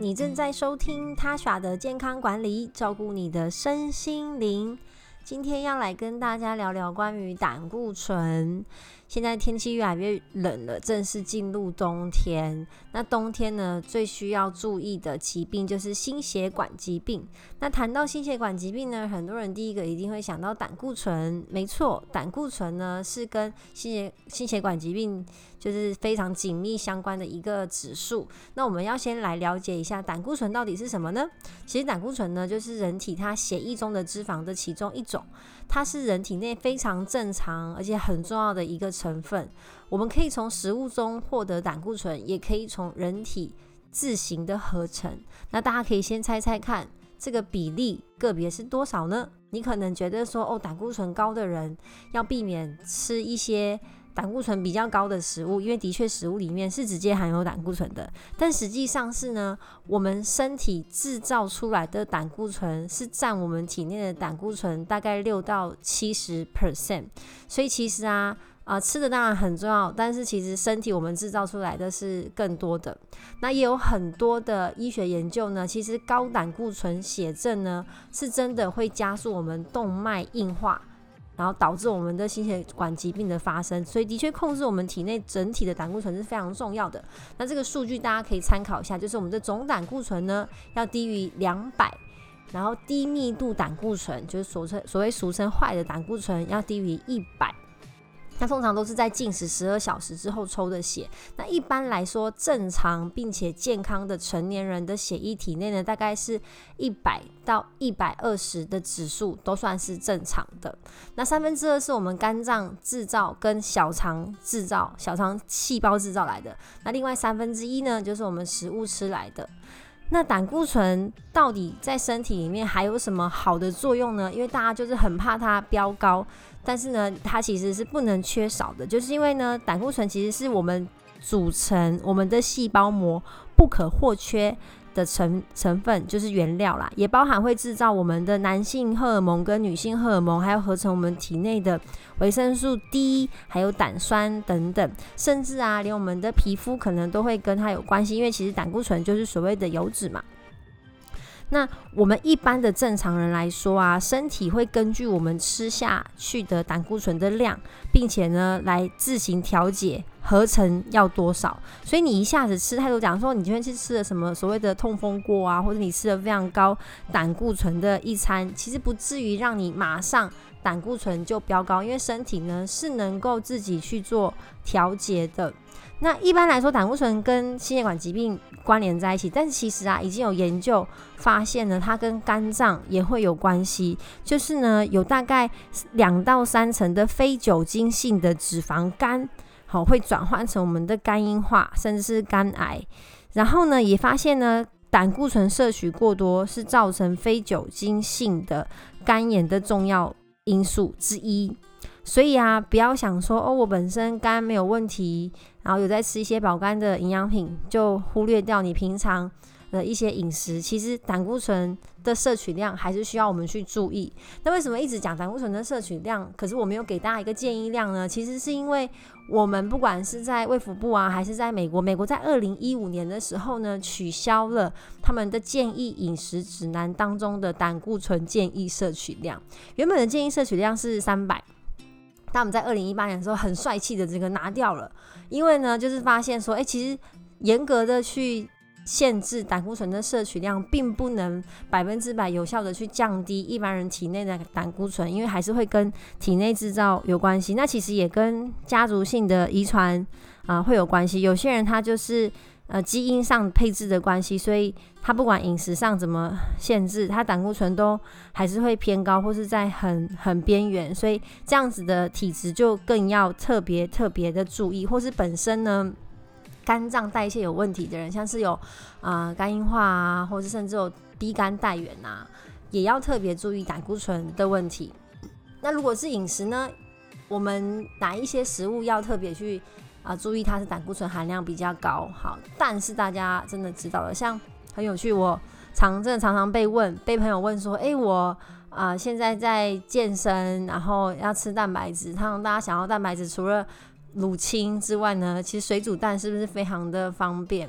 你正在收听他耍的健康管理，照顾你的身心灵。今天要来跟大家聊聊关于胆固醇。现在天气越来越冷了，正式进入冬天。那冬天呢，最需要注意的疾病就是心血管疾病。那谈到心血管疾病呢，很多人第一个一定会想到胆固醇。没错，胆固醇呢是跟心血心血管疾病就是非常紧密相关的一个指数。那我们要先来了解一下胆固醇到底是什么呢？其实胆固醇呢，就是人体它血液中的脂肪的其中一种，它是人体内非常正常而且很重要的一个成分，我们可以从食物中获得胆固醇，也可以从人体自行的合成。那大家可以先猜猜看，这个比例个别是多少呢？你可能觉得说，哦，胆固醇高的人要避免吃一些胆固醇比较高的食物，因为的确食物里面是直接含有胆固醇的。但实际上是呢，我们身体制造出来的胆固醇是占我们体内的胆固醇大概六到七十 percent。所以其实啊。啊、吃的当然很重要，但是其实身体我们制造出来的是更多的。那也有很多的医学研究呢，其实高胆固醇血症呢，是真的会加速我们动脉硬化，然后导致我们的心血管疾病的发生。所以的确控制我们体内整体的胆固醇是非常重要的。那这个数据大家可以参考一下，就是我们的总胆固醇呢要低于两百，然后低密度胆固醇就是所称所谓俗称坏的胆固醇要低于一百。那通常都是在禁食十二小时之后抽的血。那一般来说，正常并且健康的成年人的血液体内呢，大概是一百到一百二十的指数都算是正常的。那三分之二是我们肝脏制造跟小肠制造、小肠细胞制造来的。那另外三分之一呢，就是我们食物吃来的。那胆固醇到底在身体里面还有什么好的作用呢？因为大家就是很怕它飙高，但是呢，它其实是不能缺少的，就是因为呢，胆固醇其实是我们组成我们的细胞膜不可或缺的成成分就是原料啦，也包含会制造我们的男性荷尔蒙跟女性荷尔蒙，还有合成我们体内的维生素 D，还有胆酸等等，甚至啊，连我们的皮肤可能都会跟它有关系，因为其实胆固醇就是所谓的油脂嘛。那我们一般的正常人来说啊，身体会根据我们吃下去的胆固醇的量，并且呢来自行调节合成要多少。所以你一下子吃太多，假如说你今天去吃了什么所谓的痛风锅啊，或者你吃了非常高胆固醇的一餐，其实不至于让你马上胆固醇就飙高，因为身体呢是能够自己去做调节的。那一般来说，胆固醇跟心血管疾病关联在一起，但是其实啊，已经有研究发现呢，它跟肝脏也会有关系。就是呢，有大概两到三成的非酒精性的脂肪肝，好，会转换成我们的肝硬化，甚至是肝癌。然后呢，也发现呢，胆固醇摄取过多是造成非酒精性的肝炎的重要因素之一。所以啊，不要想说哦，我本身肝没有问题，然后有在吃一些保肝的营养品，就忽略掉你平常的一些饮食。其实胆固醇的摄取量还是需要我们去注意。那为什么一直讲胆固醇的摄取量，可是我没有给大家一个建议量呢？其实是因为我们不管是在卫福部啊，还是在美国，美国在二零一五年的时候呢，取消了他们的建议饮食指南当中的胆固醇建议摄取量。原本的建议摄取量是三百。但我们在二零一八年的时候很帅气的这个拿掉了，因为呢，就是发现说，哎、其实严格的去限制胆固醇的摄取量，并不能百分之百有效的去降低一般人体内的胆固醇，因为还是会跟体内制造有关系。那其实也跟家族性的遗传啊会有关系。有些人他就是。呃，基因上配置的关系，所以他不管饮食上怎么限制，他胆固醇都还是会偏高，或是在很很边缘，所以这样子的体质就更要特别特别的注意，或是本身呢肝脏代谢有问题的人，像是有啊、肝硬化啊，或是甚至有低肝带原呐，也要特别注意胆固醇的问题。那如果是饮食呢，我们哪一些食物要特别去？啊，注意它是胆固醇含量比较高，好，但是大家真的知道了，像很有趣，我常真的常常被问，被朋友问说，诶、我啊、现在在健身，然后要吃蛋白质，他们大家想要蛋白质，除了乳清之外呢，其实水煮蛋是不是非常的方便？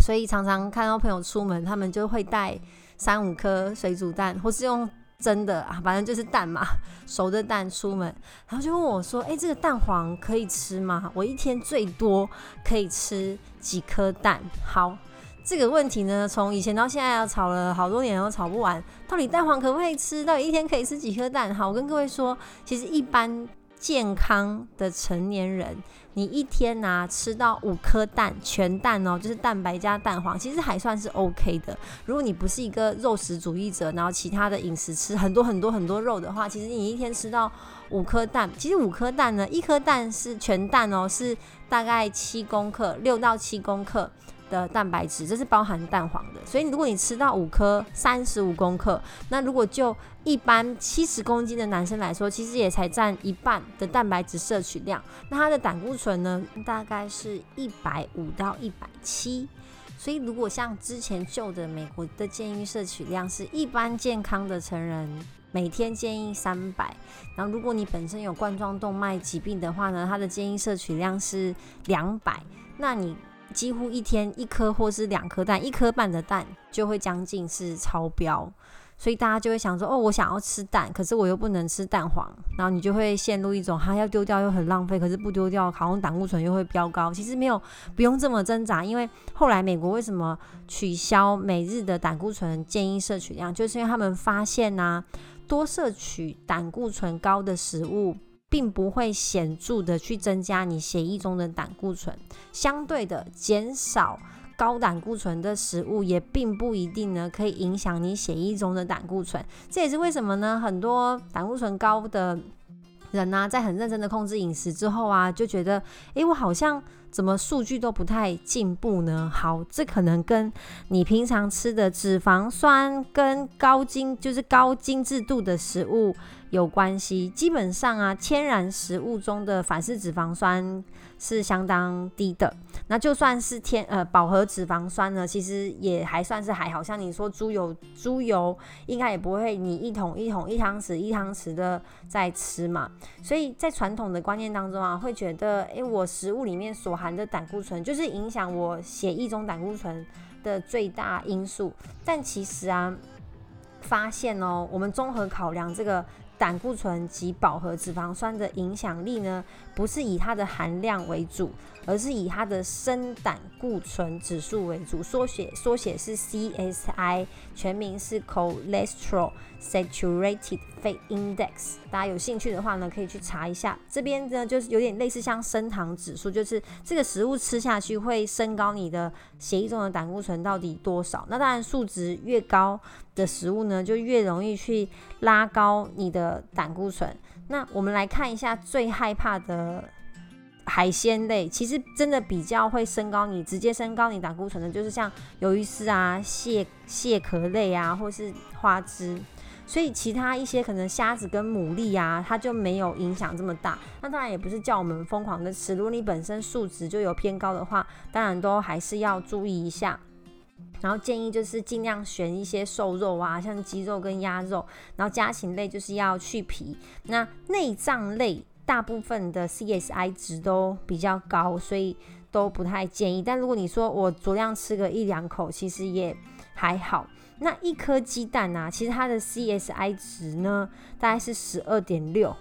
所以常常看到朋友出门，他们就会带三五颗水煮蛋，或是用蒸的啊，反正就是蛋嘛，熟的蛋出门，然后就问我说：“哎、这个蛋黄可以吃吗？我一天最多可以吃几颗蛋？”好，这个问题呢，从以前到现在要吵了好多年都吵不完。到底蛋黄可不可以吃？到底一天可以吃几颗蛋？好，我跟各位说，其实一般健康的成年人。你一天呐、吃到五颗蛋，全蛋哦，就是蛋白加蛋黄，其实还算是 OK 的。如果你不是一个肉食主义者，然后其他的饮食吃很多很多很多肉的话，其实你一天吃到五颗蛋，其实五颗蛋呢，一颗蛋是全蛋哦，是大概七公克，六到七公克。的蛋白质，这是包含蛋黄的，所以如果你吃到五颗，三十五公克，那如果就一般七十公斤的男生来说，其实也才占一半的蛋白质摄取量。那他的胆固醇呢，大概是一百五到一百七。所以如果像之前旧的美国的建议摄取量是一般健康的成人每天建议三百，然后如果你本身有冠状动脉疾病的话呢，它的建议摄取量是两百，那你。几乎一天一颗或是两颗蛋，一颗半的蛋就会将近是超标，所以大家就会想说：哦，我想要吃蛋，可是我又不能吃蛋黄，然后你就会陷入一种哈要丢掉又很浪费，可是不丢掉好像胆固醇又会飙高。其实没有，不用这么挣扎，因为后来美国为什么取消每日的胆固醇建议摄取量，就是因为他们发现呐、多摄取胆固醇高的食物。并不会显著的去增加你血液中的胆固醇，相对的减少高胆固醇的食物也并不一定呢可以影响你血液中的胆固醇。这也是为什么呢？很多胆固醇高的人呢、啊，在很认真的控制饮食之后啊，就觉得，诶，我好像怎么数据都不太进步呢？好，这可能跟你平常吃的脂肪酸跟高精，就是高精致度的食物。有关系，基本上啊，天然食物中的反式脂肪酸是相当低的。那就算是天呃饱和脂肪酸呢，其实也还算是还好。像你说猪油，猪油应该也不会你一桶一桶一汤匙一汤匙的在吃嘛。所以在传统的观念当中啊，会觉得，诶、我食物里面所含的胆固醇就是影响我血液中胆固醇的最大因素。但其实啊，发现哦，我们综合考量这个。胆固醇及饱和脂肪酸的影响力呢，不是以它的含量为主，而是以它的生胆固醇指数为主。缩写缩写是 CSI，全名是 Cholesterol Saturated Fat Index。大家有兴趣的话呢，可以去查一下。这边呢，就是有点类似像升糖指数，就是这个食物吃下去会升高你的血液中的胆固醇到底多少。那当然，数值越高的食物呢，就越容易去拉高你的胆固醇。那我们来看一下最害怕的海鲜类，其实真的比较会升高你，直接升高你胆固醇的，就是像鱿鱼丝啊、蟹蟹壳类啊，或是花枝。所以其他一些可能虾子跟牡蛎啊，它就没有影响这么大。那当然也不是叫我们疯狂的吃，如果你本身数值就有偏高的话，当然都还是要注意一下。然后建议就是尽量选一些瘦肉啊，像鸡肉跟鸭肉。然后家禽类就是要去皮。那内脏类大部分的 CSI 值都比较高，所以都不太建议。但如果你说我酌量吃个一两口，其实也还好。那一颗鸡蛋啊，其实它的 CSI 值呢，大概是十二点六，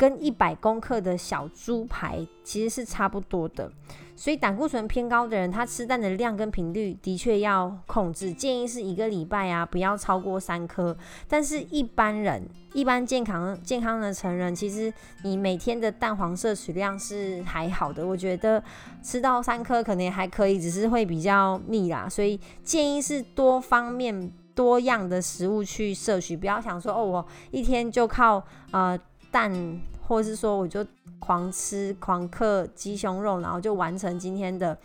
跟一百公克的小猪排其实是差不多的。所以胆固醇偏高的人，他吃蛋的量跟频率的确要控制，建议是一个礼拜啊，不要超过三颗。但是一般人，一般健康健康的成人，其实你每天的蛋黄摄取量是还好的。我觉得吃到三颗可能也还可以，只是会比较腻啦。所以建议是多方面多样的食物去摄取，不要想说哦，我一天就靠呃蛋。或者是说，我就狂吃狂嗑鸡胸肉，然后就完成今天的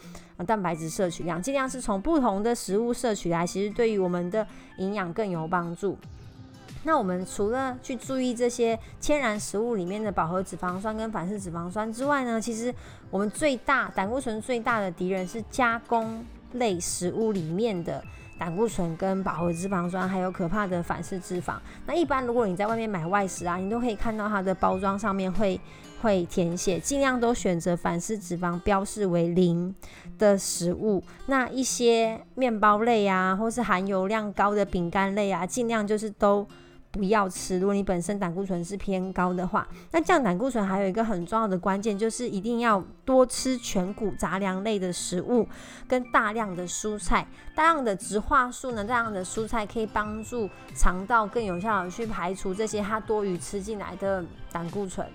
蛋白质摄取量。尽量是从不同的食物摄取来，其实对于我们的营养更有帮助。那我们除了去注意这些天然食物里面的饱和脂肪酸跟反式脂肪酸之外呢，其实我们最大胆固醇最大的敌人是加工类食物里面的。胆固醇跟饱和脂肪酸，还有可怕的反式脂肪。那一般如果你在外面买外食啊，你都可以看到它的包装上面会会填写，尽量都选择反式脂肪标示为零的食物。那一些面包类啊，或是含油量高的饼干类啊，尽量就是都。不要吃。如果你本身胆固醇是偏高的话，那降胆固醇还有一个很重要的关键，就是一定要多吃全谷杂粮类的食物，跟大量的蔬菜。大量的植化素呢，大量的蔬菜可以帮助肠道更有效的去排除这些它多余吃进来的胆固醇。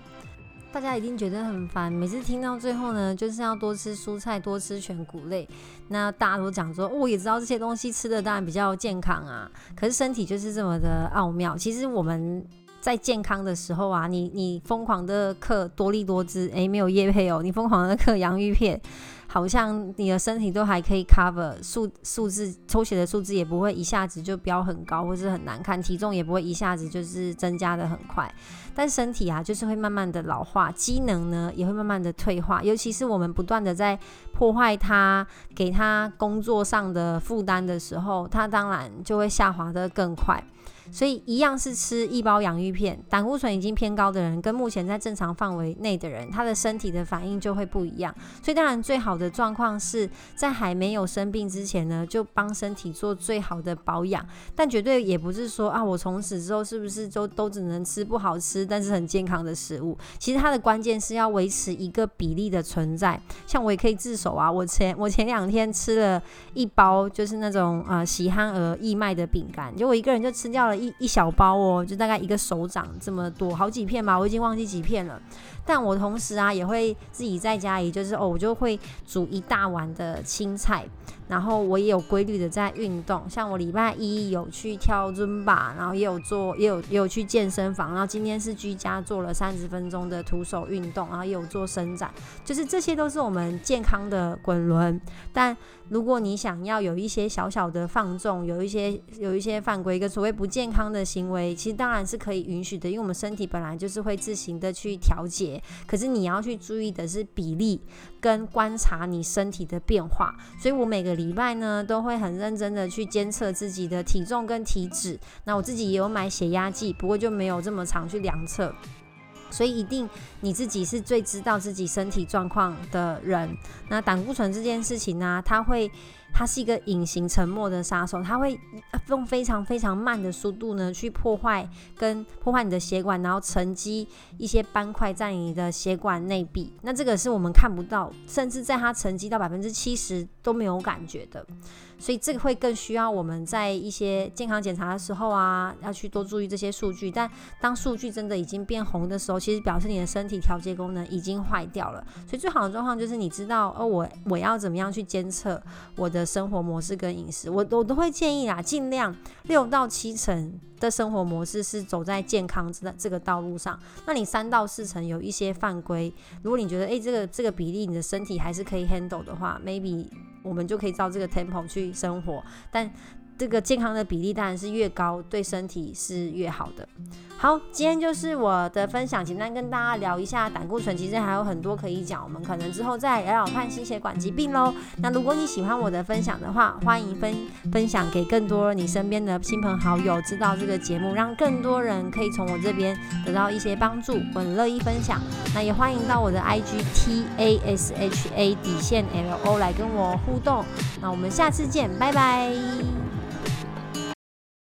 大家一定觉得很烦，每次听到最后呢，就是要多吃蔬菜，多吃全谷类。那大家都讲说，我也知道这些东西吃的当然比较健康啊，可是身体就是这么的奥妙。其实我们在健康的时候啊，你你疯狂的嗑多利多汁，诶，没有叶配哦，你疯狂的嗑洋芋片。好像你的身体都还可以 cover 数数字，抽血的数字也不会一下子就飙很高，或是很难看，体重也不会一下子就是增加得很快。但身体啊，就是会慢慢的老化，机能呢也会慢慢的退化，尤其是我们不断的在破坏它，给它工作上的负担的时候，它当然就会下滑得更快。所以一样是吃一包洋芋片，胆固醇已经偏高的人，跟目前在正常范围内的人，他的身体的反应就会不一样。所以当然最好的状况是在还没有生病之前呢，就帮身体做最好的保养。但绝对也不是说啊，我从此之后是不是都都只能吃不好吃但是很健康的食物？其实它的关键是要维持一个比例的存在。像我也可以自首啊，我前我前两天吃了一包就是那种呃喜憨儿义卖的饼干，就我一个人就吃掉了。一一小包哦，就大概一个手掌这么多，好几片吧，我已经忘记几片了。但我同时啊，也会自己在家里，就是哦，我就会煮一大碗的青菜。然后我也有规律的在运动，像我礼拜一有去跳尊巴，然后也有做，也有也有去健身房，然后今天是居家做了三十分钟的徒手运动，然后也有做伸展，就是这些都是我们健康的滚轮。但如果你想要有一些小小的放纵，有一些有一些犯规一个所谓不健健康的行为，其实当然是可以允许的，因为我们身体本来就是会自行的去调节。可是你要去注意的是比例跟观察你身体的变化，所以我每个。礼拜呢，都会很认真的去监测自己的体重跟体脂。那我自己也有买血压计，不过就没有这么常去量测。所以一定你自己是最知道自己身体状况的人。那胆固醇这件事情呢、它会。它是一个隐形沉默的杀手，它会用非常非常慢的速度呢，去破坏跟破坏你的血管，然后沉积一些斑块在你的血管内壁。那这个是我们看不到，甚至在它沉积到百分之七十都没有感觉的。所以这个会更需要我们在一些健康检查的时候啊，要去多注意这些数据。但当数据真的已经变红的时候，其实表示你的身体调节功能已经坏掉了。所以最好的状况就是你知道，哦，我我要怎么样去监测我的。生活模式跟饮食，我我都会建议啦，尽量六到七成的生活模式是走在健康这这个道路上。那你三到四成有一些犯规，如果你觉得诶、这个这个比例你的身体还是可以 handle 的话，maybe 我们就可以照这个 temple 去生活。但这个健康的比例当然是越高，对身体是越好的。好，今天就是我的分享，简单跟大家聊一下胆固醇。其实还有很多可以讲，我们可能之后再聊聊看心血管疾病喽。那如果你喜欢我的分享的话，欢迎分分享给更多你身边的亲朋好友，知道这个节目，让更多人可以从我这边得到一些帮助，我很乐意分享。那也欢迎到我的 IG T A S H A 底线 L O 来跟我互动。那我们下次见，拜拜。